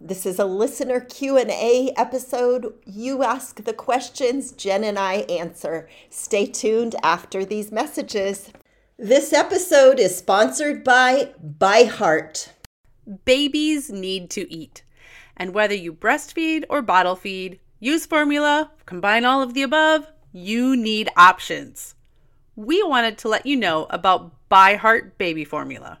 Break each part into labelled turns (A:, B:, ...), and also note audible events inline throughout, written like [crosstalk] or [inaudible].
A: This is a listener Q&A episode. You ask the questions, Jen and I answer. Stay tuned after these messages. This episode is sponsored by ByHeart.
B: Babies need to eat. And whether you breastfeed or bottle feed, use formula, combine all of the above, you need options. We wanted to let you know about ByHeart baby formula.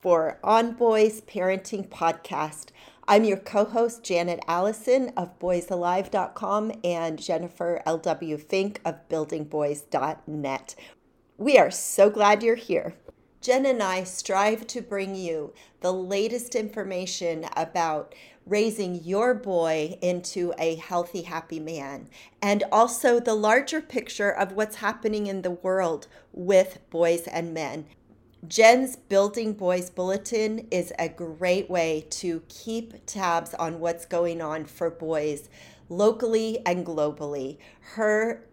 A: for On Boys Parenting Podcast. I'm your co host, Janet Allison of boysalive.com and Jennifer L.W. Fink of buildingboys.net. We are so glad you're here. Jen and I strive to bring you the latest information about raising your boy into a healthy, happy man, and also the larger picture of what's happening in the world with boys and men. Jen's Building Boys Bulletin is a great way to keep tabs on what's going on for boys locally and globally. Her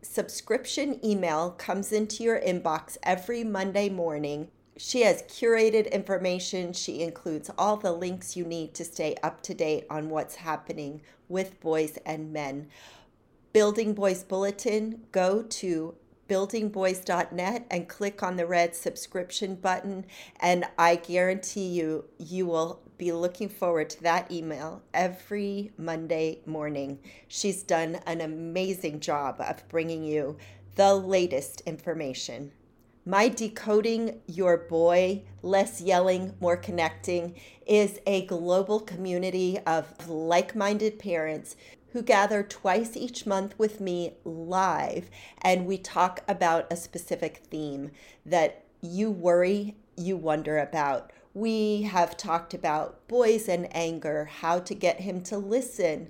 A: subscription email comes into your inbox every Monday morning. She has curated information. She includes all the links you need to stay up to date on what's happening with boys and men. Building Boys Bulletin, go to buildingboys.net and click on the red subscription button. And I guarantee you, you will be looking forward to that email every Monday morning. She's done an amazing job of bringing you the latest information. My Decoding Your Boy, Less Yelling, More Connecting is a global community of like minded parents who gather twice each month with me live and we talk about a specific theme that you worry, you wonder about. We have talked about boys and anger, how to get him to listen,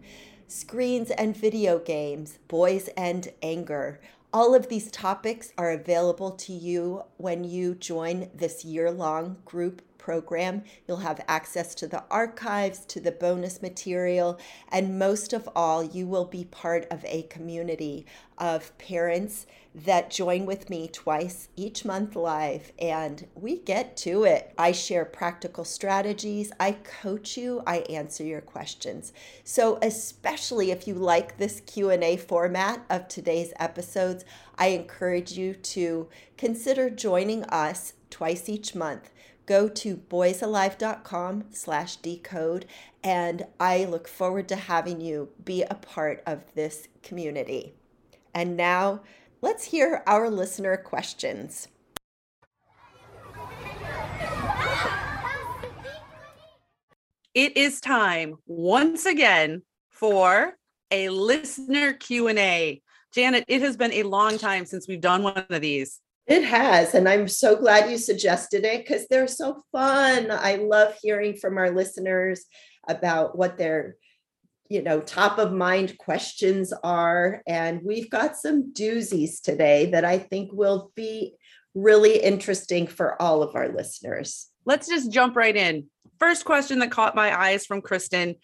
A: screens and video games, boys and anger. All of these topics are available to you when you join this year long group program. You'll have access to the archives, to the bonus material, and most of all, you will be part of a community of parents that join with me twice each month live and we get to it. I share practical strategies, I coach you, I answer your questions. So especially if you like this Q&A format of today's episodes, I encourage you to consider joining us twice each month go to boysalive.com slash decode and i look forward to having you be a part of this community. And now let's hear our listener questions.
B: It is time once again for a listener q&a janet it has been a long time since we've done one of these
A: it has. And I'm so glad you suggested it because they're so fun. I love hearing from our listeners about what their you know top of mind questions are and we've got some doozies today that i think will be really interesting for all of our listeners
B: let's just jump right in first question that caught my eyes from kristen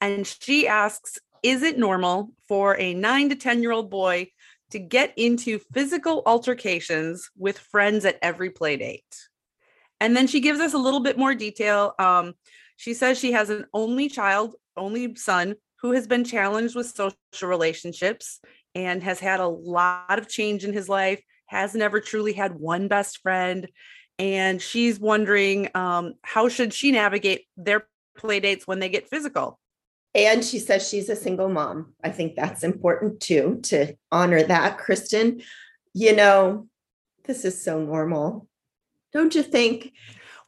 B: and she asks is it normal for a 9 to 10 year old boy to get into physical altercations with friends at every play date. And then she gives us a little bit more detail. Um, she says she has an only child, only son, who has been challenged with social relationships and has had a lot of change in his life, has never truly had one best friend. And she's wondering um, how should she navigate their play dates when they get physical?
A: And she says she's a single mom. I think that's important too to honor that, Kristen. You know, this is so normal. Don't you think?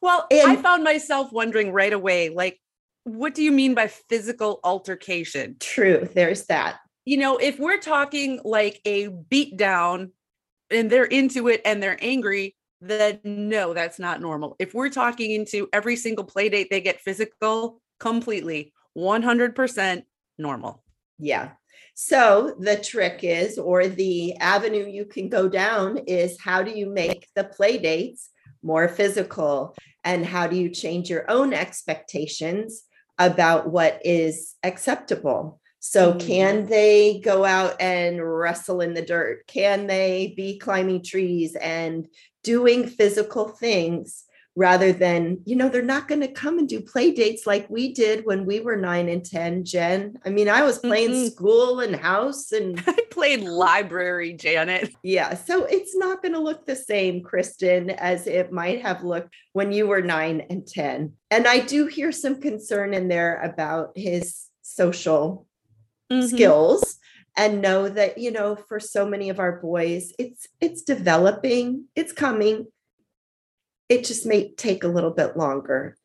B: Well, and- I found myself wondering right away, like, what do you mean by physical altercation?
A: True, there's that.
B: You know, if we're talking like a beat down and they're into it and they're angry, then no, that's not normal. If we're talking into every single play date they get physical, completely 100% normal.
A: Yeah. So the trick is, or the avenue you can go down is how do you make the play dates more physical? And how do you change your own expectations about what is acceptable? So, can they go out and wrestle in the dirt? Can they be climbing trees and doing physical things rather than, you know, they're not going to come and do play dates like we did when we were nine and 10, Jen. I mean, I was playing mm-hmm. school and house and [laughs]
B: I played library, Janet.
A: Yeah. So it's not going to look the same, Kristen, as it might have looked when you were nine and 10. And I do hear some concern in there about his social mm-hmm. skills and know that you know for so many of our boys it's it's developing it's coming it just may take a little bit longer.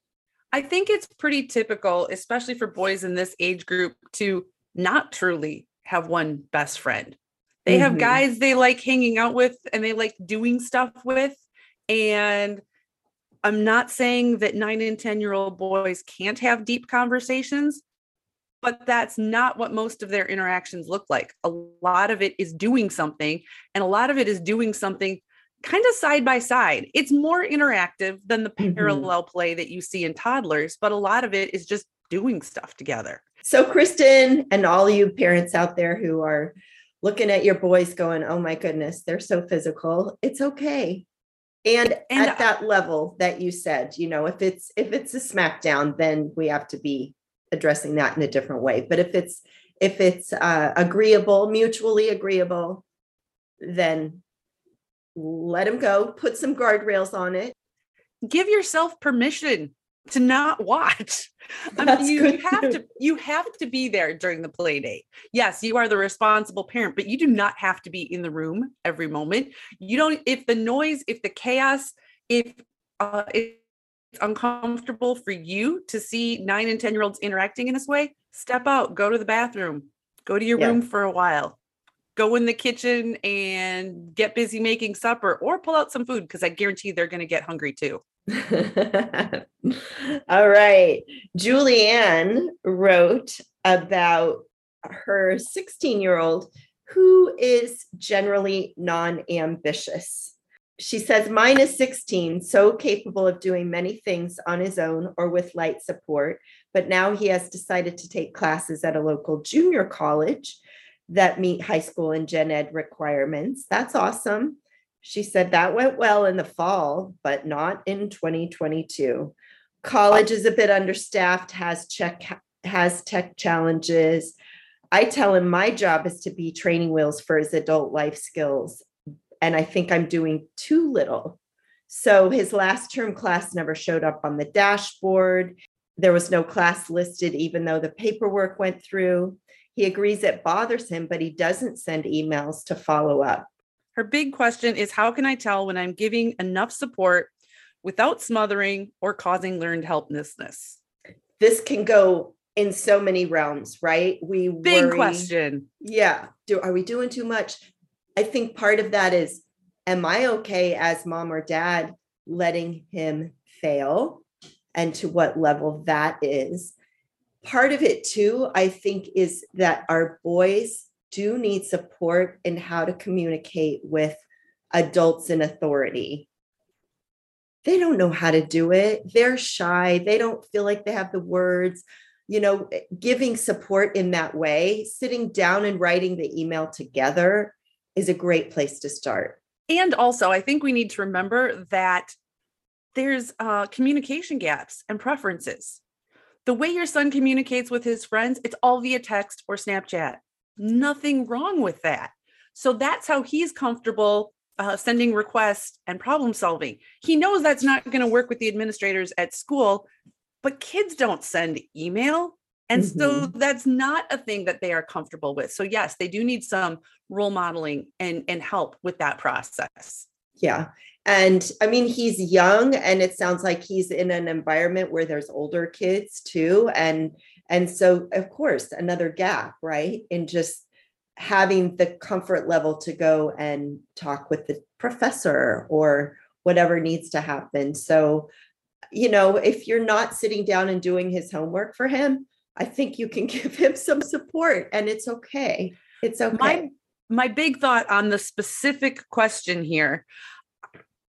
B: I think it's pretty typical, especially for boys in this age group, to not truly have one best friend. They mm-hmm. have guys they like hanging out with and they like doing stuff with. And I'm not saying that nine and 10 year old boys can't have deep conversations, but that's not what most of their interactions look like. A lot of it is doing something, and a lot of it is doing something kind of side by side. It's more interactive than the mm-hmm. parallel play that you see in toddlers, but a lot of it is just doing stuff together.
A: So, Kristen, and all you parents out there who are looking at your boys going, oh my goodness, they're so physical, it's okay. And, and at that level that you said, you know, if it's if it's a smackdown, then we have to be addressing that in a different way. But if it's if it's uh, agreeable, mutually agreeable, then let him go, put some guardrails on it.
B: Give yourself permission to not watch. I mean, you, you have to you have to be there during the play date. Yes, you are the responsible parent, but you do not have to be in the room every moment. You don't if the noise, if the chaos, if uh it's uncomfortable for you to see nine and 10 year olds interacting in this way, step out, go to the bathroom, go to your yeah. room for a while go in the kitchen and get busy making supper or pull out some food because I guarantee they're going to get hungry too. [laughs]
A: All right. Juliann wrote about her 16 year old who is generally non ambitious. She says, Mine is 16, so capable of doing many things on his own or with light support, but now he has decided to take classes at a local junior college that meet high school and gen ed requirements. That's awesome. She said that went well in the fall, but not in 2022. College is a bit understaffed, has check has tech challenges. I tell him my job is to be training wheels for his adult life skills, and I think I'm doing too little. So his last term class never showed up on the dashboard. There was no class listed, even though the paperwork went through. He agrees it bothers him, but he doesn't send emails to follow up.
B: Her big question is how can I tell when I'm giving enough support without smothering or causing learned helplessness?
A: This can go in so many realms, right? We
B: big worry, question.
A: Yeah. Do are we doing too much? I think part of that is am I okay as mom or dad letting him fail and to what level that is? Part of it too, I think, is that our boys do need support in how to communicate with adults in authority. They don't know how to do it. They're shy. They don't feel like they have the words. You know, giving support in that way, sitting down and writing the email together is a great place to start.
B: And also, I think we need to remember that there's uh, communication gaps and preferences the way your son communicates with his friends, it's all via text or Snapchat. Nothing wrong with that. So that's how he's comfortable uh, sending requests and problem solving. He knows that's not going to work with the administrators at school, but kids don't send email. And mm-hmm. so that's not a thing that they are comfortable with. So yes, they do need some role modeling and and help with that process.
A: Yeah. And I mean, he's young and it sounds like he's in an environment where there's older kids too. And and so of course, another gap, right? In just having the comfort level to go and talk with the professor or whatever needs to happen. So, you know, if you're not sitting down and doing his homework for him, I think you can [laughs] give him some support and it's okay. It's okay.
B: My my big thought on the specific question here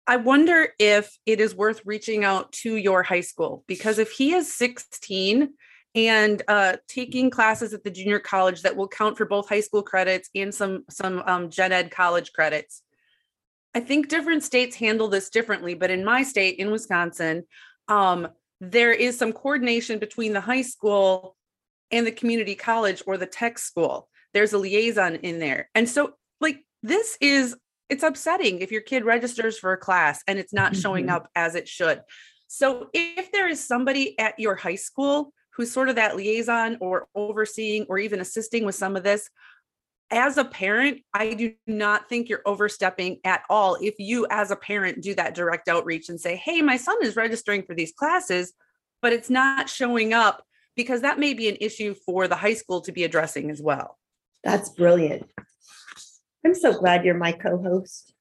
B: I wonder if it is worth reaching out to your high school because if he is 16 and uh, taking classes at the junior college that will count for both high school credits and some some um, gen ed college credits, I think different states handle this differently. But in my state, in Wisconsin, um, there is some coordination between the high school and the community college or the tech school. There's a liaison in there. And so, like, this is it's upsetting if your kid registers for a class and it's not showing mm-hmm. up as it should. So, if there is somebody at your high school who's sort of that liaison or overseeing or even assisting with some of this, as a parent, I do not think you're overstepping at all if you, as a parent, do that direct outreach and say, Hey, my son is registering for these classes, but it's not showing up because that may be an issue for the high school to be addressing as well.
A: That's brilliant. I'm so glad you're my co-host.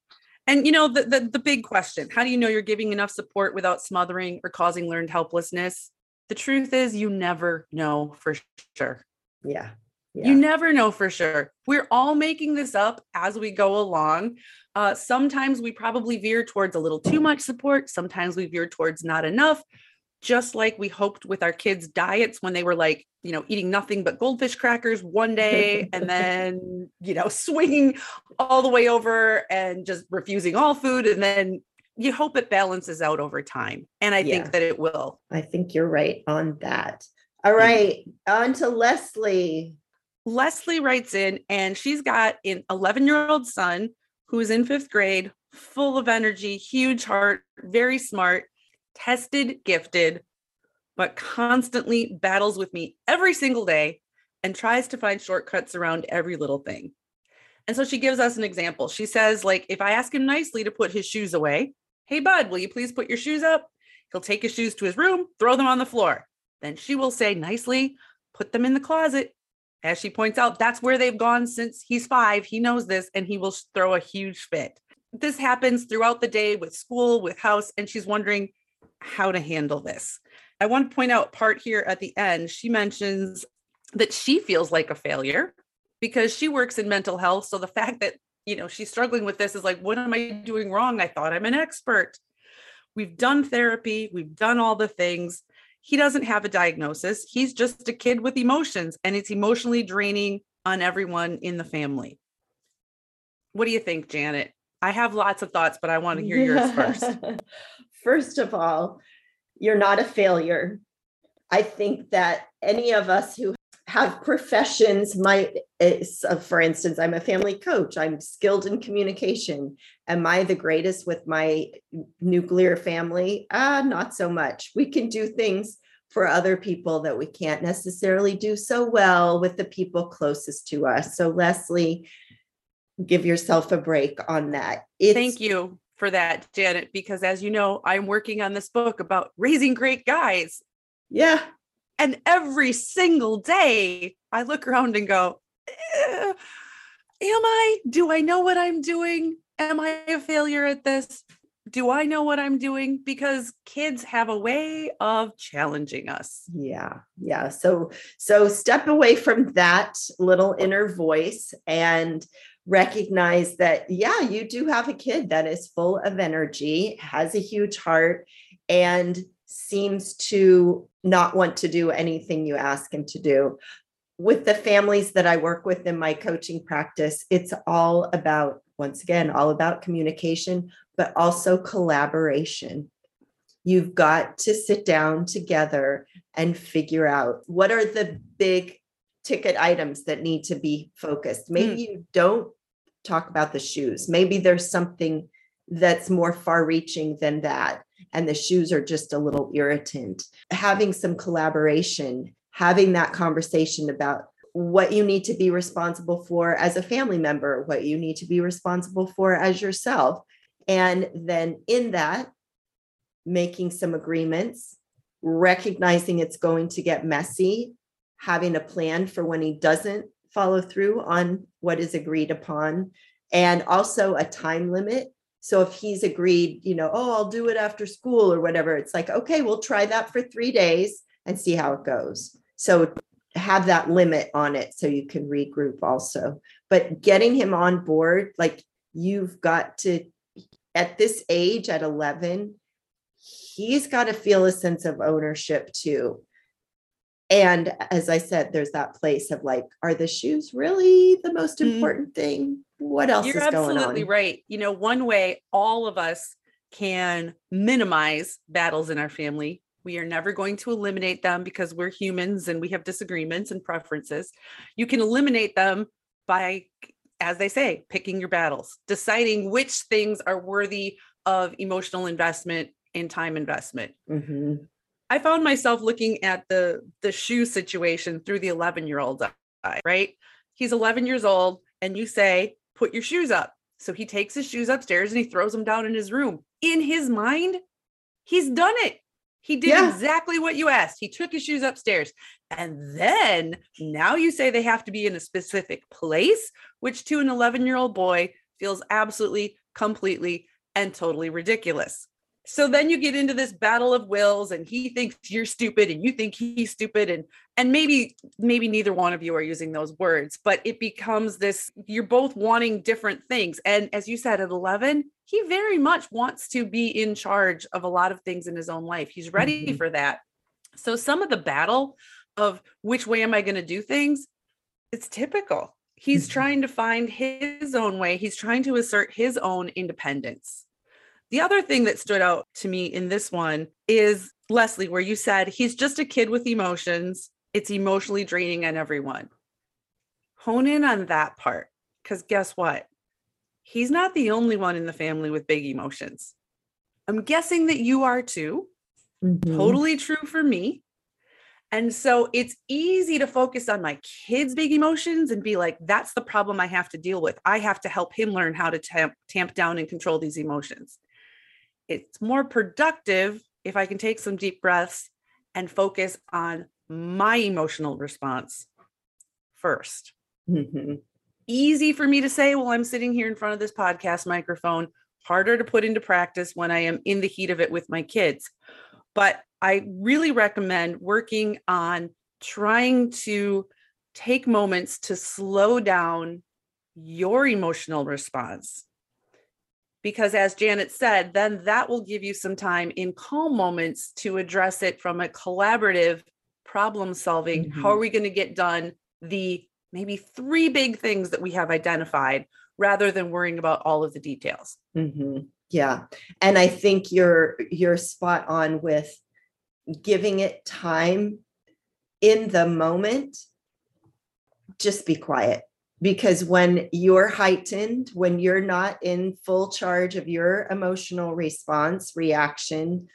B: And you know the, the the big question, how do you know you're giving enough support without smothering or causing learned helplessness? The truth is you never know for sure.
A: Yeah.
B: yeah. You never know for sure. We're all making this up as we go along. Uh, sometimes we probably veer towards a little too much support. Sometimes we veer towards not enough just like we hoped with our kids' diets when they were like, you know, eating nothing but goldfish crackers one day and [laughs] then, you know, [laughs] swinging all the way over and just refusing all food. And then you hope it balances out over time. And I yeah. think that it will.
A: I think you're right on that. All mm-hmm. right. On to Leslie.
B: Leslie writes in, and she's got an 11 year old son who is in fifth grade, full of energy, huge heart, very smart tested, gifted, but constantly battles with me every single day and tries to find shortcuts around every little thing. And so she gives us an example. She says, like, if I ask him nicely to put his shoes away, hey, bud, will you please put your shoes up? He'll take his shoes to his room, throw them on the floor. Then she will say nicely, put them in the closet. As she points out, that's where they've gone since he's five. He knows this and he will throw a huge fit. This happens throughout the day with school, with house. And she's wondering, how to handle this. I want to point out part here at the end. She mentions that she feels like a failure because she works in mental health. So the fact that, you know, she's struggling with this is like, what am I doing wrong? I thought I'm an expert. We've done therapy, we've done all the things. He doesn't have a diagnosis. He's just a kid with emotions, and it's emotionally draining on everyone in the family. What do you think, Janet? I have lots of thoughts, but I want to hear yours [laughs] first. [laughs]
A: First of all, you're not a failure. I think that any of us who have professions might, uh, for instance, I'm a family coach, I'm skilled in communication. Am I the greatest with my nuclear family? Ah, not so much. We can do things for other people that we can't necessarily do so well with the people closest to us. So, Leslie, give yourself a break on that.
B: It's, Thank you for that, Janet, because as you know, I'm working on this book about raising great guys.
A: Yeah.
B: And every single day I look around and go, eh, Am I? Do I know what I'm doing? Am I a failure at this? Do I know what I'm doing? Because kids have a way of challenging us.
A: Yeah. Yeah. So, so step away from that little inner voice and recognize that, yeah, you do have a kid that is full of energy, has a huge heart, and seems to not want to do anything you ask him to do. With the families that I work with in my coaching practice, it's all about, once again, all about communication, but also collaboration. You've got to sit down together and figure out what are the big ticket items that need to be focused. Maybe mm. you don't talk about the shoes. Maybe there's something that's more far reaching than that. And the shoes are just a little irritant. Having some collaboration having that conversation about what you need to be responsible for as a family member, what you need to be responsible for as yourself. And then in that, making some agreements, recognizing it's going to get messy, having a plan for when he doesn't follow through on what is agreed upon, and also a time limit. So if he's agreed, you know, oh, I'll do it after school or whatever, it's like, okay, we'll try that for three days and see how it goes. So have that limit on it so you can regroup also. But getting him on board, like you've got to, at this age, at 11, he's got to feel a sense of ownership too. And as I said, there's that place of like, are the shoes really the most mm-hmm. important mm. thing? What else You're is going on?
B: absolutely right. You know, one way all of us can minimize battles in our family. We are never going to eliminate them because we're humans and we have disagreements and preferences. You can eliminate them by, as they say, picking your battles, deciding which things are worthy of emotional investment and time investment. Mm-hmm. I found myself looking at the the shoe situation through the 11 year old eye, right? He's 11 years old, and you say, put your shoes up. So he takes his shoes upstairs and he throws them down in his room. In his mind, he's done it. He did yeah. exactly what you asked. He took his shoes upstairs. And then now you say they have to be in a specific place, which to an 11 year old boy feels absolutely, completely, and totally ridiculous so then you get into this battle of wills and he thinks you're stupid and you think he's stupid and and maybe maybe neither one of you are using those words but it becomes this you're both wanting different things. And as you said at 11 he very much wants to be in charge of a lot of things in his own life. He's ready mm-hmm. for that. So some of the battle of which way am i going to do things it's typical. He's mm-hmm. trying to find his own way. He's trying to assert his own independence the other thing that stood out to me in this one is Leslie, where you said he's just a kid with emotions. It's emotionally draining on everyone. Hone in on that part because guess what? He's not the only one in the family with big emotions. I'm guessing that you are too. Mm-hmm. Totally true for me. And so it's easy to focus on my kids' big emotions and be like, that's the problem I have to deal with. I have to help him learn how to tamp, tamp down and control these emotions it's more productive if I can take some deep breaths and focus on my emotional response 1st mm-hmm. Easy for me to say while I'm sitting here in front of this podcast microphone, harder to put into practice when I am in the heat of it with my kids. But I really recommend working on trying to take moments to slow down your emotional response because as Janet said, then that will give you some time in calm moments to address it from a collaborative problem solving. Mm-hmm. How are we going to get done the maybe three big things that we have identified rather than worrying about all of the details?
A: Mm-hmm. Yeah. And I think you're you're spot on with giving it time in the moment. Just be quiet because when you're heightened, when you're not in full charge of your emotional response, reaction,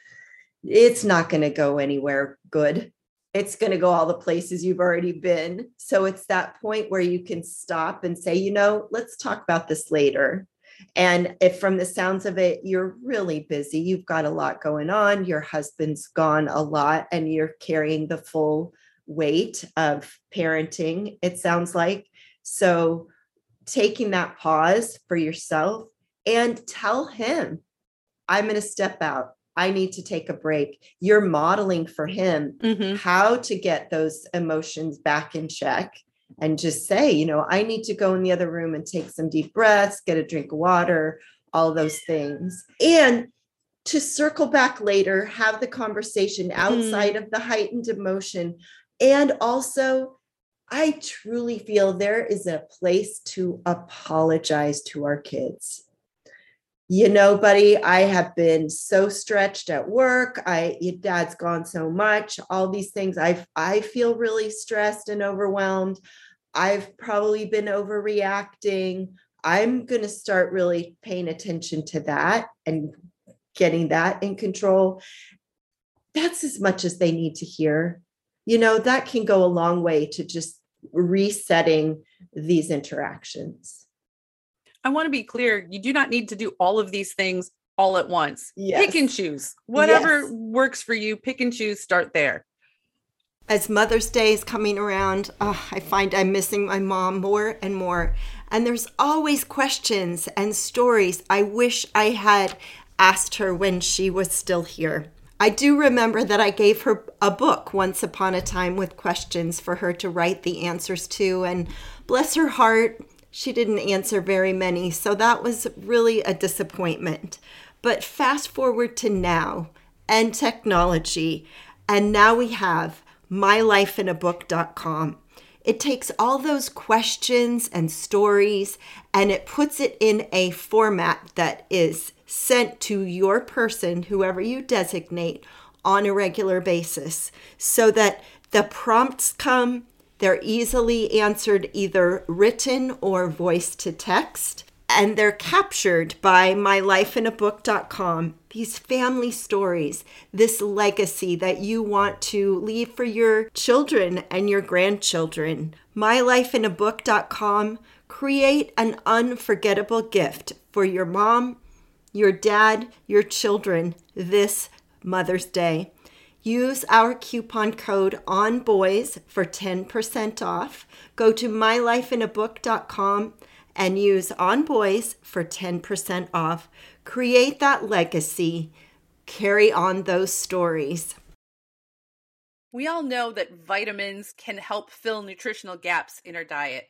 A: it's not going to go anywhere good. It's going to go all the places you've already been. So it's that point where you can stop and say, you know, let's talk about this later. And if from the sounds of it, you're really busy, you've got a lot going on, your husband's gone a lot, and you're carrying the full weight of parenting, it sounds like so taking that pause for yourself and tell him, I'm going to step out. I need to take a break. You're modeling for him mm-hmm. how to get those emotions back in check and just say, you know, I need to go in the other room and take some deep breaths, get a drink of water, all those things. And to circle back later, have the conversation outside mm. of the heightened emotion. And also I truly feel there is a place to apologize to our kids. You know, buddy, I have been so stretched at work. I your dad's gone so much, all these things. I I feel really stressed and overwhelmed. I've probably been overreacting. I'm going to start really paying attention to that and getting that in control. That's as much as they need to hear you know, that can go a long way to just resetting these interactions.
B: I want to be clear you do not need to do all of these things all at once. Yes. Pick and choose. Whatever yes. works for you, pick and choose, start there.
A: As Mother's Day is coming around, oh, I find I'm missing my mom more and more. And there's always questions and stories I wish I had asked her when she was still here. I do remember that I gave her a book once upon a time with questions for her to write the answers to, and bless her heart, she didn't answer very many, so that was really a disappointment. But fast forward to now and technology, and now we have mylifeinabook.com. It takes all those questions and stories and it puts it in a format that is sent to your person, whoever you designate, on a regular basis so that the prompts come, they're easily answered either written or voice to text and they're captured by mylifeinabook.com. These family stories, this legacy that you want to leave for your children and your grandchildren. mylifeinabook.com. Create an unforgettable gift for your mom, your dad, your children this Mother's Day. Use our coupon code on boys for 10% off. Go to mylifeinabook.com and use On Boys for 10% off. Create that legacy, carry on those stories.
B: We all know that vitamins can help fill nutritional gaps in our diet.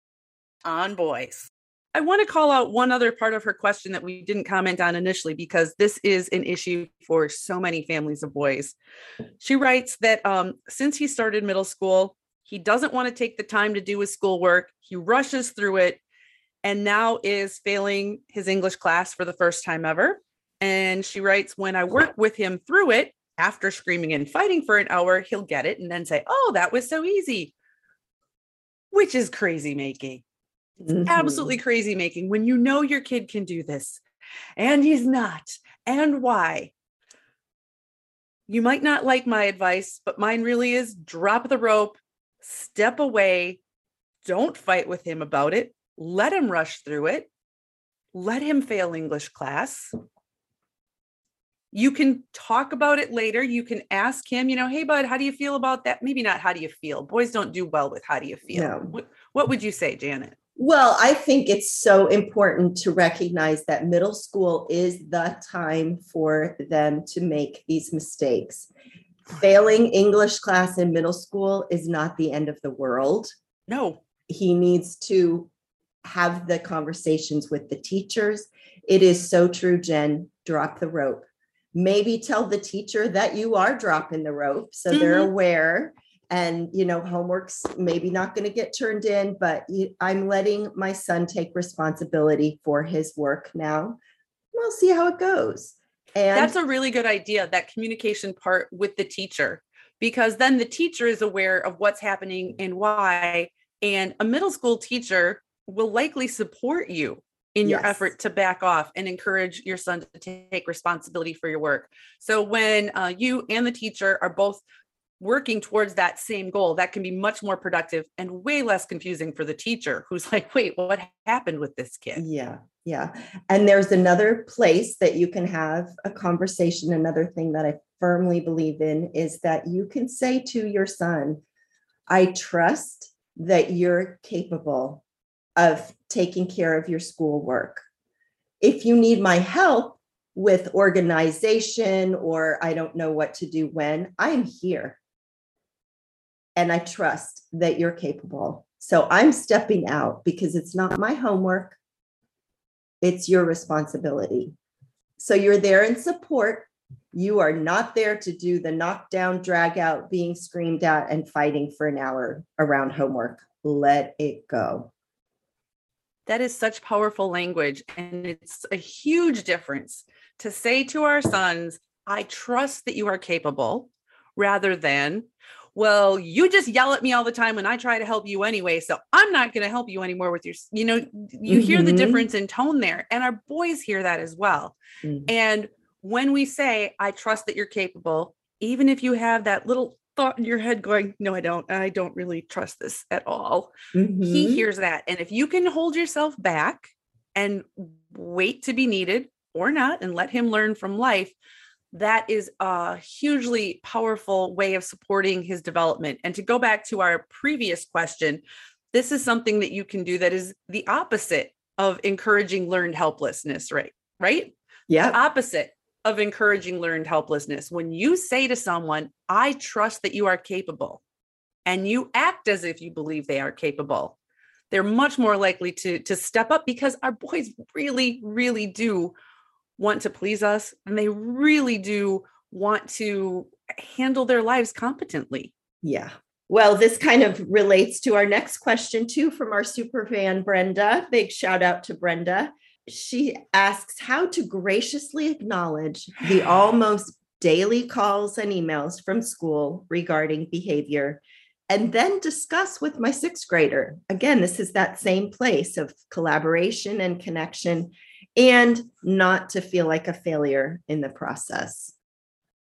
B: on boys. I want to call out one other part of her question that we didn't comment on initially because this is an issue for so many families of boys. She writes that um, since he started middle school, he doesn't want to take the time to do his schoolwork. He rushes through it and now is failing his English class for the first time ever. And she writes, when I work with him through it, after screaming and fighting for an hour, he'll get it and then say, Oh, that was so easy, which is crazy making. It's mm-hmm. absolutely crazy making when you know your kid can do this and he's not, and why. You might not like my advice, but mine really is drop the rope, step away, don't fight with him about it, let him rush through it, let him fail English class, you can talk about it later. You can ask him, you know, hey, bud, how do you feel about that? Maybe not how do you feel. Boys don't do well with how do you feel. No. What, what would you say, Janet?
A: Well, I think it's so important to recognize that middle school is the time for them to make these mistakes. Failing English class in middle school is not the end of the world.
B: No.
A: He needs to have the conversations with the teachers. It is so true, Jen. Drop the rope maybe tell the teacher that you are dropping the rope so mm-hmm. they're aware and you know homework's maybe not going to get turned in but i'm letting my son take responsibility for his work now we'll see how it goes
B: and that's a really good idea that communication part with the teacher because then the teacher is aware of what's happening and why and a middle school teacher will likely support you in your
A: Yes.
B: effort to back off and encourage your son to take responsibility for your work. So when uh, you and the teacher are both working towards that same goal, that can be much more productive and way less confusing for the teacher who's like, wait, what happened with this kid?
A: Yeah, yeah. And there's another place that you can have a conversation. Another thing that I firmly believe in is that you can say to your son, I trust that you're capable of taking care of your schoolwork. If you need my help with organization or I don't know what to do when, I'm here. And I trust that you're capable. So I'm stepping out because it's not my homework. It's your responsibility. So you're there in support. You are not there to do the knockdown, drag out, being screamed at, and fighting for an hour around homework. Let it go.
B: That is such powerful language. And it's a huge difference to say to our sons, I trust that you are capable, rather than, well, you just yell at me all the time when I try to help you anyway. So I'm not going to help you anymore with your, you know, you hear the
A: Mhm.
B: difference in tone there. And our boys hear that as well.
A: Mm.
B: And when we say, I trust that you're capable, even if you have that little thought in your head going, no, I don't, I don't really trust this at all he
A: Mhm.
B: hears that. And if you can hold yourself back and wait to be needed or not and let him learn from life, that is a hugely powerful way of supporting his development. And to go back to our previous question, this is something that you can do that is the opposite of encouraging learned helplessness, right? Right?
A: Yeah.
B: opposite of encouraging learned helplessness. When you say to someone, I trust that you are capable, and you act as if you believe they are capable, they're much more likely to, to step up because our boys really, really do want to please us and they really do want to handle their lives competently.
A: Yeah. Well, this kind of relates to our next question, too, from our super fan, Brenda. Big shout out to Brenda. She asks how to graciously acknowledge the [sighs] almost daily calls and emails from school regarding behavior and then discuss with my sixth grader. Again, this is that same place of collaboration and connection and not to feel like a failure in the process.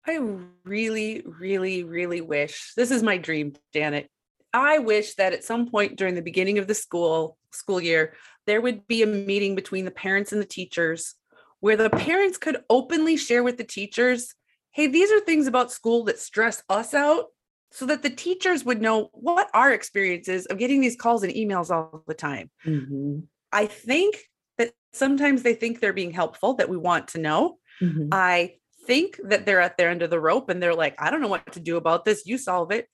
B: I really, really, really wish this is my dream, Janet. I wish that at some point during the beginning of the school school year, there would be a meeting between the parents and the teachers where the parents could openly share with the teachers, hey, these are things about school that stress us out, so that the teachers would know what our experiences of getting these calls and emails all the time.
A: Mhm,
B: I think sometimes they think they're being helpful, that we want to know.
A: mhm.
B: I think that they're at their end of the rope and they're like, I don't know what to do about this. You solve it.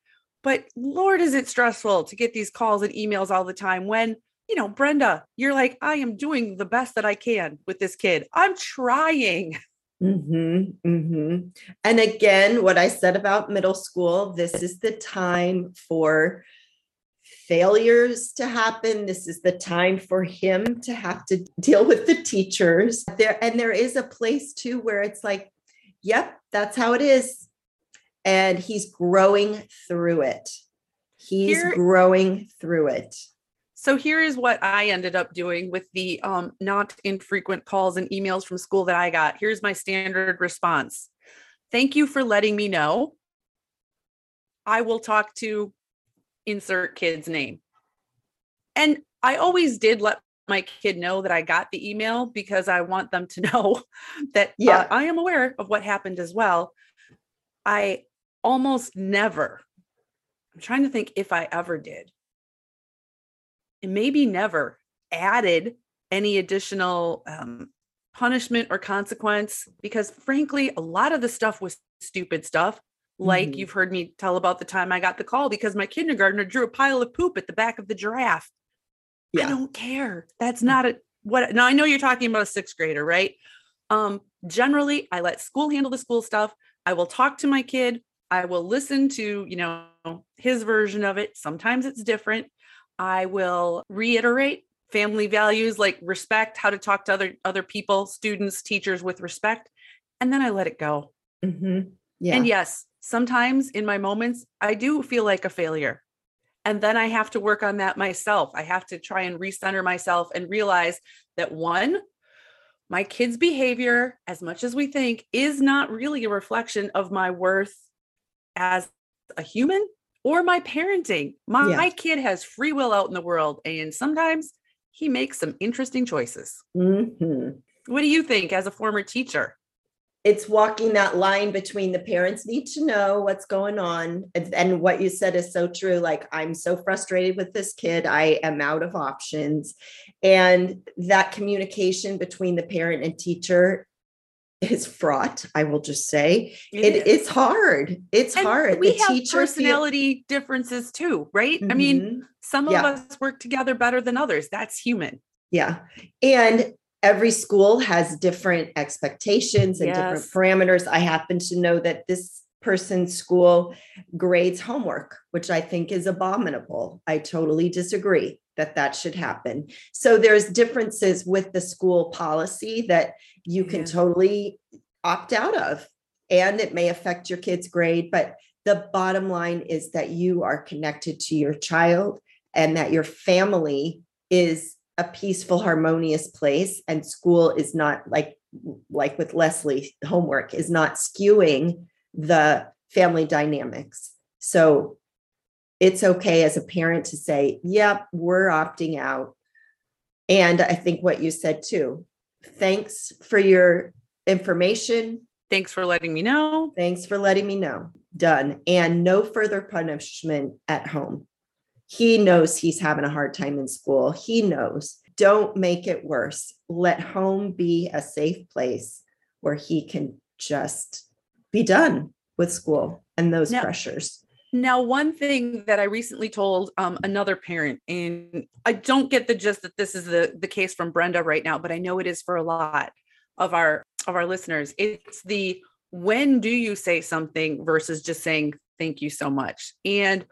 B: But Lord, is it stressful to get these calls and emails all the time when, you know, Brenda, you're like, I am doing the best that I can with this kid. I'm trying.
A: hmm hmm And again, what I said about middle school, this is the time for failures to happen. This is the time for him to have to deal with the teachers. There and there is a place too where it's like, yep, that's how it is. And he's growing through it. He's
B: Here-
A: growing through it.
B: So here is what I ended up doing with the um, not infrequent calls and emails from school that I got. Here's my standard response. Thank you for letting me know. I will talk to insert kid's name. And I always did let my kid know that I got the email because I want them to [laughs] know that uh,
A: Yeah.
B: I am aware of what happened as well. I almost never, I'm trying to think if I ever did, and maybe never added any additional um, punishment or consequence because frankly a lot of the stuff was stupid stuff like
A: Mhm.
B: you've heard me tell about the time i got the call because my kindergartner drew a pile of poop at the back of the giraffe. I don't care. That's not a what now i know you're talking about a sixth grader right? Um generally i let school handle the school stuff. I will talk to my kid. I will listen to you know his version of it. Sometimes it's different. I will reiterate family values like respect how to talk to other other people students teachers with respect and then i let it go.
A: Mhm. Yeah.
B: and yes sometimes in my moments i do feel like a failure And then I have to work on that myself. I have to try and recenter myself and realize that one, my kid's behavior, as much as we think, is not really a reflection of my worth as a human or my parenting. My,
A: Yeah.
B: kid has free will out in the world, and sometimes he makes some interesting choices.
A: Mhm.
B: What do you think as a former teacher?
A: It's walking that line between the parents need to know what's going on. And, what you said is so true. Like, I'm so frustrated with this kid. I am out of options. And that communication between the parent and teacher is fraught, I will just say. It, it's hard. It's
B: And
A: hard.
B: We
A: The
B: have
A: teacher feel-
B: personality differences too, right? I mean,
A: Mhm.
B: some of
A: Yeah.
B: us work together better than others. That's human.
A: Yeah. And every school has different expectations and different parameters. I happen to know that this person's school grades homework, which I think is abominable. I totally disagree that that should happen. So there's differences with the school policy that you can
B: Yeah.
A: totally opt out of and it may affect your kid's grade, but the bottom line is that you are connected to your child and that your family is a peaceful harmonious place and school is not like like with leslie homework is not skewing the family dynamics so it's okay as a parent to say yep we're opting out and i think what you said too thanks for your information
B: Thanks for letting me know.
A: Thanks for letting me know. Done. And no further punishment at home. He knows he's having a hard time in school. He knows. Don't make it worse. Let home be a safe place where he can just be done with school and those
B: Now-
A: pressures.
B: Now, one thing that I recently told um, another parent, and I don't get the gist that this is the, the case from Brenda right now, but I know it is for a lot of our of our listeners. It's the when do you say something versus just saying thank you so much. And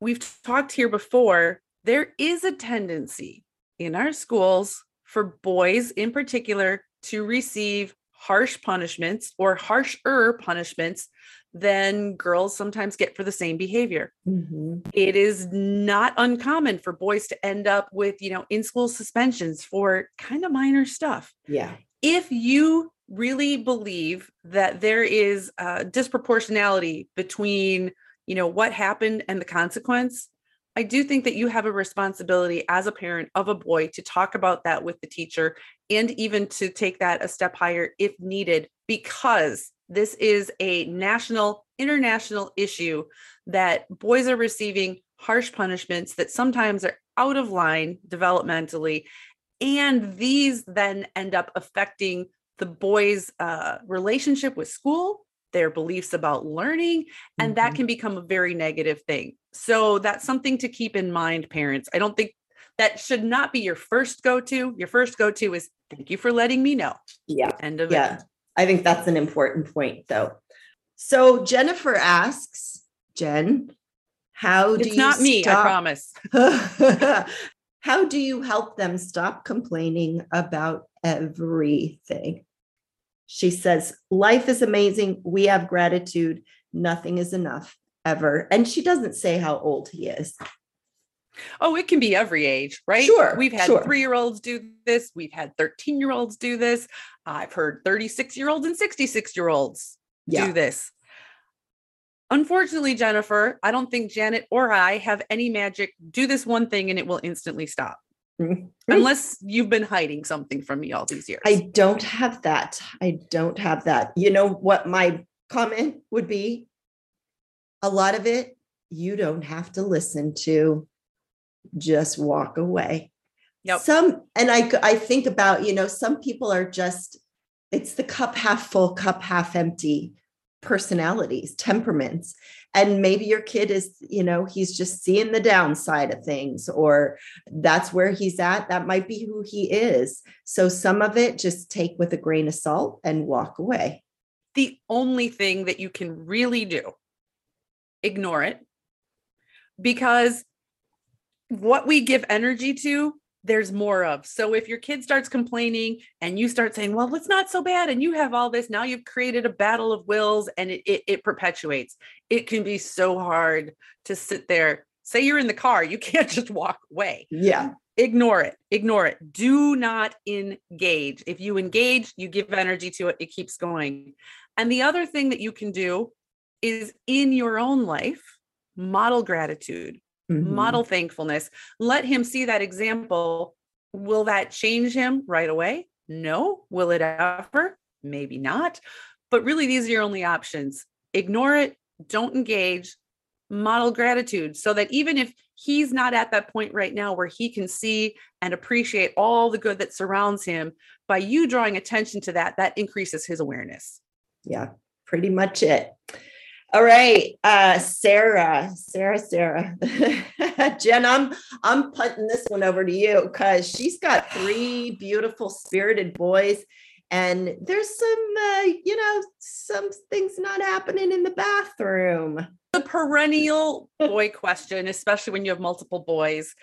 B: we've talked here before, there is a tendency in our schools for boys in particular to receive harsh punishments or harsher punishments than girls sometimes get for the same behavior.
A: Mhm.
B: It is not uncommon for boys to end up with, you know, in school suspensions for kind of minor stuff.
A: Yeah.
B: If you really believe that there is a disproportionality between, you know, what happened and the consequence, I do think that you have a responsibility as a parent of a boy to talk about that with the teacher and even to take that a step higher if needed, because this is a national, international issue that boys are receiving harsh punishments that sometimes are out of line developmentally. And these then end up affecting the boys' uh, relationship with school, their beliefs about learning, and that
A: Mhm.
B: can become a very negative thing. So that's something to keep in mind, parents. I don't think that should not be your first go to. Your first go to is thank you for letting me know.
A: Yeah.
B: End of
A: Yeah.
B: it.
A: I think that's an important point, though. So Jennifer asks, Jen, how do
B: It's
A: you
B: not me, I promise. [laughs]
A: How do you help them stop complaining about everything? She says, Life is amazing. We have gratitude. Nothing is enough ever. And she doesn't say how old he is.
B: Oh, it can be every age, right?
A: Sure,
B: We've had
A: sure.
B: three year olds do this. We've had 13 year olds do this. I've heard 36 year olds and 66 year olds
A: Yeah.
B: do this. Unfortunately, Jennifer, I don't think Janet or I have any magic. Do this one thing and it will instantly stop.
A: Mm-hmm.
B: unless you've been hiding something from me all these years.
A: I don't have that. I don't have that. You know what my comment would be? A lot of it you don't have to listen to. Just walk away.
B: Yep.
A: Some and I I think about, you know, some people are just it's the cup half full, cup half empty personalities, temperaments. And maybe your kid is, you know, he's just seeing the downside of things, or that's where he's at. That might be who he is. So some of it just take with a grain of salt and walk away.
B: the only thing that you can really do ignore it because what we give energy to there's more of so if your kid starts complaining and you start saying well it's not so bad and you have all this now you've created a battle of wills and it, it, it perpetuates it can be so hard to sit there say you're in the car, you [laughs] can't just walk away.
A: Yeah.
B: Ignore it. Ignore it. Do not engage. If you engage, you give energy to it, it keeps going. And the other thing that you can do is in your own life, model gratitude,
A: Mhm.
B: model thankfulness. Let him see that example. Will that change him right away? No. Will it ever? Maybe not. But really, these are your only options. Ignore it, don't engage, model gratitude so that even if he's not at that point right now where he can see and appreciate all the good that surrounds him, by you drawing attention to that, that increases his awareness.
A: Yeah, pretty much it. All right, uh, Sarah, Sarah, Sarah, [laughs] Jen, I'm I'm putting this one over to you because she's got three beautiful spirited boys, and there's some, uh, you know, some things not happening in the bathroom.
B: the perennial boy question, especially when you have multiple boys.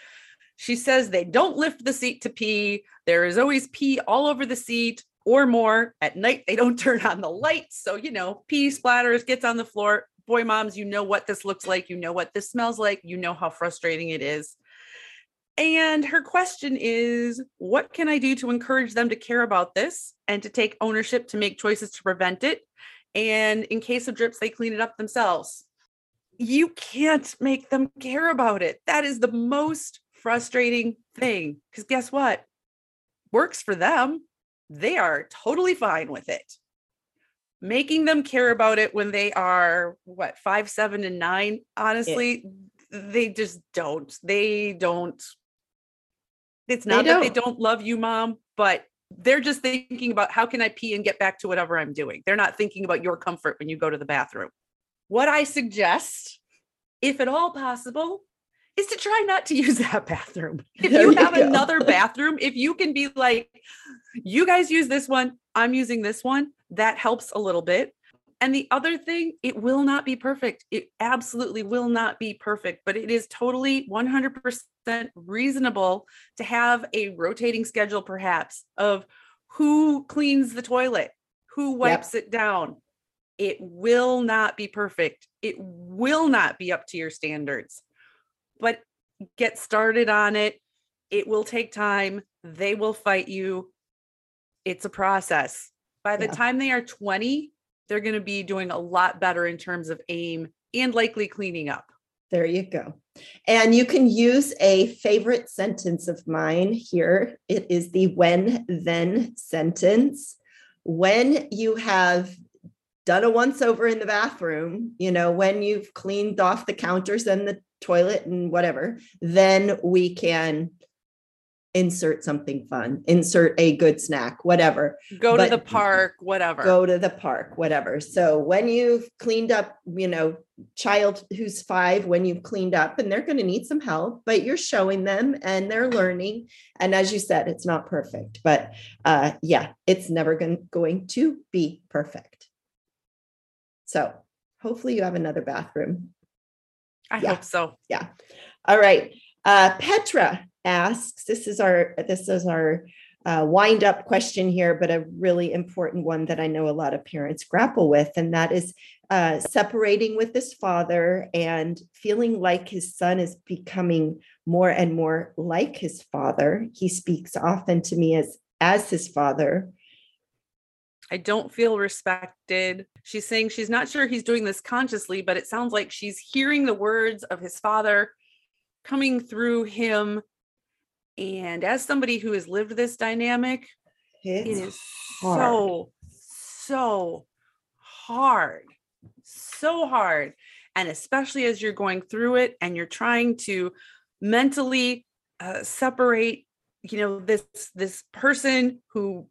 B: She says they don't lift the seat to pee. There is always pee all over the seat or more. At night, they don't [laughs] turn on the lights. So, you know, pee splatters, gets on the floor. Boy moms, you know what this looks like. You know what this smells like. You know how frustrating it is. And her question is What can I do to encourage them to care about this and to take ownership to make choices to prevent it? And in case of drips, they clean it up themselves you can't make them care about it. That is the most frustrating thing. Because guess what? Works for them. They are totally fine with it. Making them care mm. about it when they are what five, seven, and nine, honestly, they just don't. They don't. It's
A: They
B: not that they
A: don't.
B: don't love you, mom, but they're just thinking about how can I pee and get back to whatever I'm doing. They're not thinking about your comfort when you go to the bathroom. What I suggest, if at all possible, is to try not to use that bathroom. [laughs] If you
A: you
B: have
A: go.
B: another bathroom, if you can be like, you guys use this one, I'm using this one, that helps a little bit. And the other thing, it will not be perfect. It absolutely will not be perfect, but it is totally 100% reasonable to have a rotating schedule, perhaps, of who cleans the toilet, who wipes it down. It will not be perfect. It will not be up to your standards, but get started on it. It will take time. They will fight you. It's a process. By the
A: Yeah.
B: time they are 20, they're going to be doing a lot better in terms of aim and likely cleaning up.
A: There you go. And you can use a favorite sentence of mine here. It is the when then sentence. When you have done a once over in the bathroom, you know, when you've cleaned off the counters and the toilet and whatever, then we can insert something fun, insert a good snack, whatever
B: Go
A: But-
B: to the park, whatever.
A: go to the park, whatever. So when you've cleaned up, you know, child who's five, when you've cleaned up and they're going to need some help, but you're showing them and they're learning. And as you said, it's not perfect, but uh, yeah, it's never going, going to be perfect. So hopefully you have another bathroom.
B: I
A: yeah.
B: hope so. Yeah.
A: All right. Uh, Petra asks, this is our, this is our uh, wind up question here, but a really important one that I know a lot of parents grapple with, and that is uh, separating with his father and feeling like his son is becoming more and more like his father. He speaks often to me as as his father.
B: I don't feel respected. She's saying she's not sure he's doing this consciously, but it sounds like she's hearing the words of his father coming through him. And as somebody who has lived this dynamic, it
A: It's hard.
B: so, so hard. So hard. And especially as you're going through it and you're trying to mentally uh, separate, you know, this this person who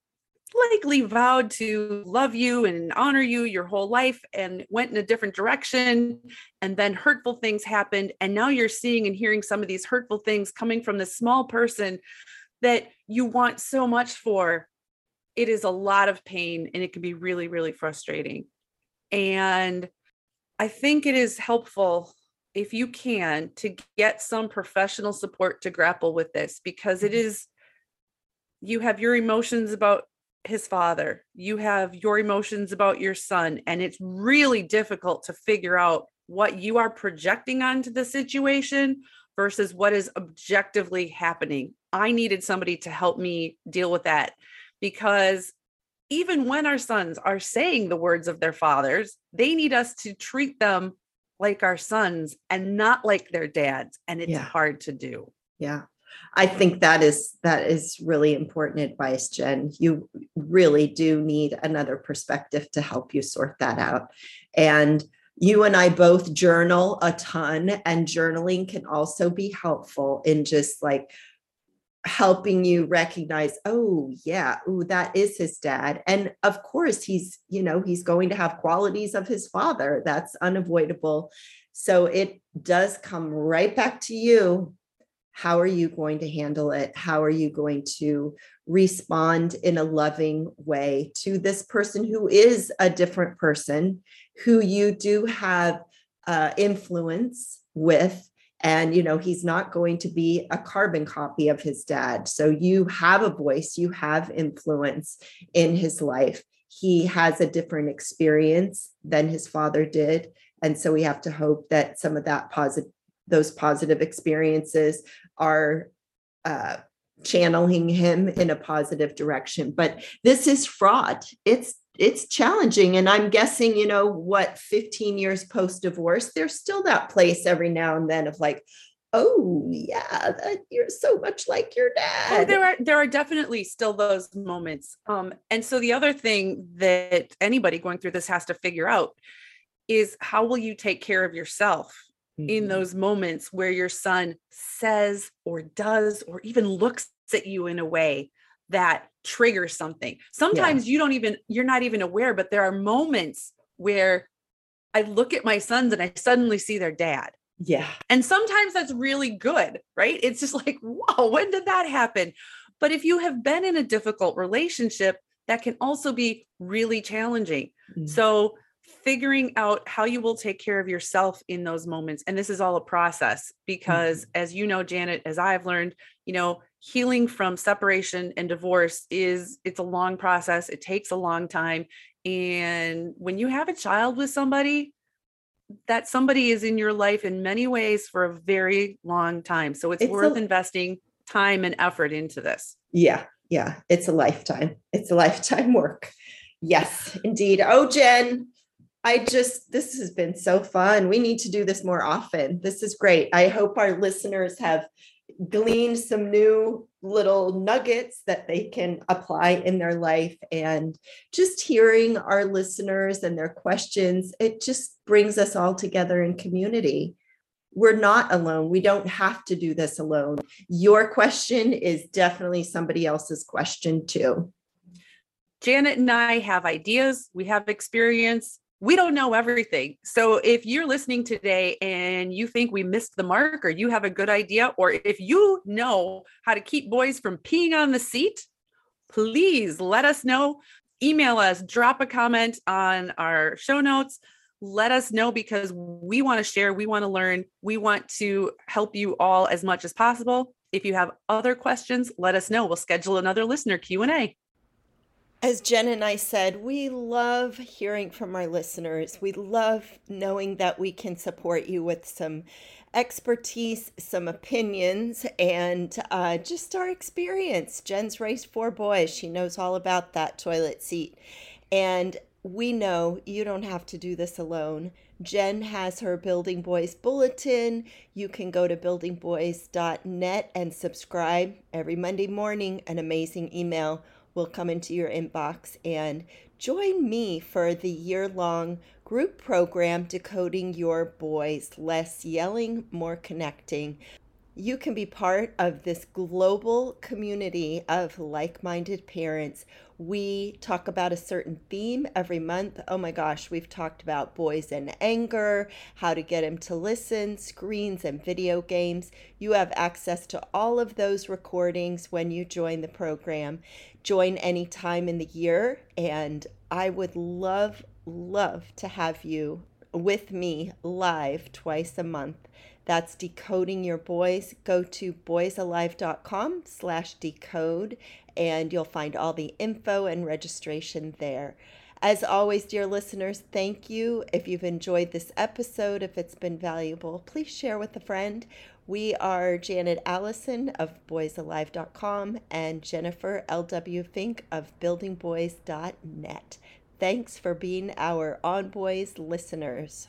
B: likely vowed to love you and honor you your whole life and went in a different direction and then hurtful things happened and now you're seeing and hearing some of these hurtful things coming from this small person that you want so much for. It is a lot of pain and it can be really really frustrating. And i think it is helpful if you can to get some professional support to grapple with this because it mm-hmm. is you have your emotions about his father you have your emotions about your son and it's really difficult to figure out what you are projecting onto the situation versus what is objectively happening. I needed somebody to help me deal with that because even when our sons are saying the words of their fathers, they need us to treat them like our sons and not like their dads. And it's yeah. hard to do.
A: Yeah. I think that is that is really important advice, Jen. You really do need another perspective to help you sort that out. And you and I both journal a ton, and journaling can also be helpful in just like helping you recognize oh yeah ooh, that is his dad and of course he's you know he's going to have qualities of his father that's unavoidable so it does come right back to you how are you going to handle it? How are you going to respond in a loving way to this person who is a different person who you do have uh, influence with? And you know he's not going to be a carbon copy of his dad. So you have a voice you have influence in his life. He has a different experience than his father did. And so we have to hope that some of that positive those positive experiences are uh, channeling him in a positive direction. But this is fraught. It's it's challenging. And i'm guessing you know what 15 years post divorce there's still that place every now and then of like oh yeah that, you're so much like your oh, dad.
B: oh, there are there are definitely still those moments. Um and so the other thing that anybody going through this has to figure out is how will you take care of yourself mm-hmm. in those moments where your son says or does or even looks at you in a way that triggers something. Sometimes yeah. you don't even, you're not even aware, but there are moments where I look at my sons and I suddenly see their dad.
A: Yeah.
B: And sometimes that's really good, right? It's just [laughs] like, whoa, when did that happen? But if you have been in a difficult relationship, that can also be really challenging. Mm-hmm. So, figuring out how you will take care of yourself in those moments. And this is all a process because, mm-hmm. as you know, Janet, as I've learned, you know, healing from separation and divorce is it's a long process it takes a long time and when you have a child with somebody that somebody is in your life in many ways for a very long time so it's, it's worth a, investing time and effort into this
A: yeah yeah it's a lifetime it's a lifetime work yes indeed oh jen I just, this has been so fun. We need to do this more often. This is great. I hope our listeners have gleaned some new little nuggets that they can apply in their life. And just hearing our listeners and their questions, it just brings us all together in community. We're not alone. We don't have to do this alone. Your question is definitely somebody else's question, too.
B: Janet and I have ideas, we have experience, we don't know everything. So if you're listening today and you think we missed the mark or you have a good idea, or if you know how to keep boys from peeing on the seat, please let us know. Email us, drop a comment on our show notes. Let us know because we want to share, we want to learn, we want to help you all as much as possible. If you have other questions, let us know. We'll schedule another listener Q&A.
A: As Jen and I said, we love hearing from our listeners. We love knowing that we can support you with some expertise, some opinions, and uh, just our experience. Jen's raised four boys. She knows all about that toilet seat. And we know you don't have to do this alone. Jen has her Building Boys bulletin. You can go to buildingboys.net and subscribe every Monday morning, an amazing email will come into your inbox and join me for the year long group program Decoding Your Boys Less Yelling, More Connecting. You can be part of this global community of like minded parents we talk about a certain theme every month. Oh my gosh, we've talked about boys and anger, how to get them to listen, screens and video games. You have access to all of those recordings when you join the program. Join any time in the year, and I would love, love to have you with me live twice a month. That's decoding your boys. Go to boysalive.com slash decode and you'll find all the info and registration there. As always, dear listeners, thank you. If you've enjoyed this episode, if it's been valuable, please share with a friend. We are Janet Allison of boysalive.com and Jennifer L.W. Fink of buildingboys.net. Thanks for being our On Boys listeners.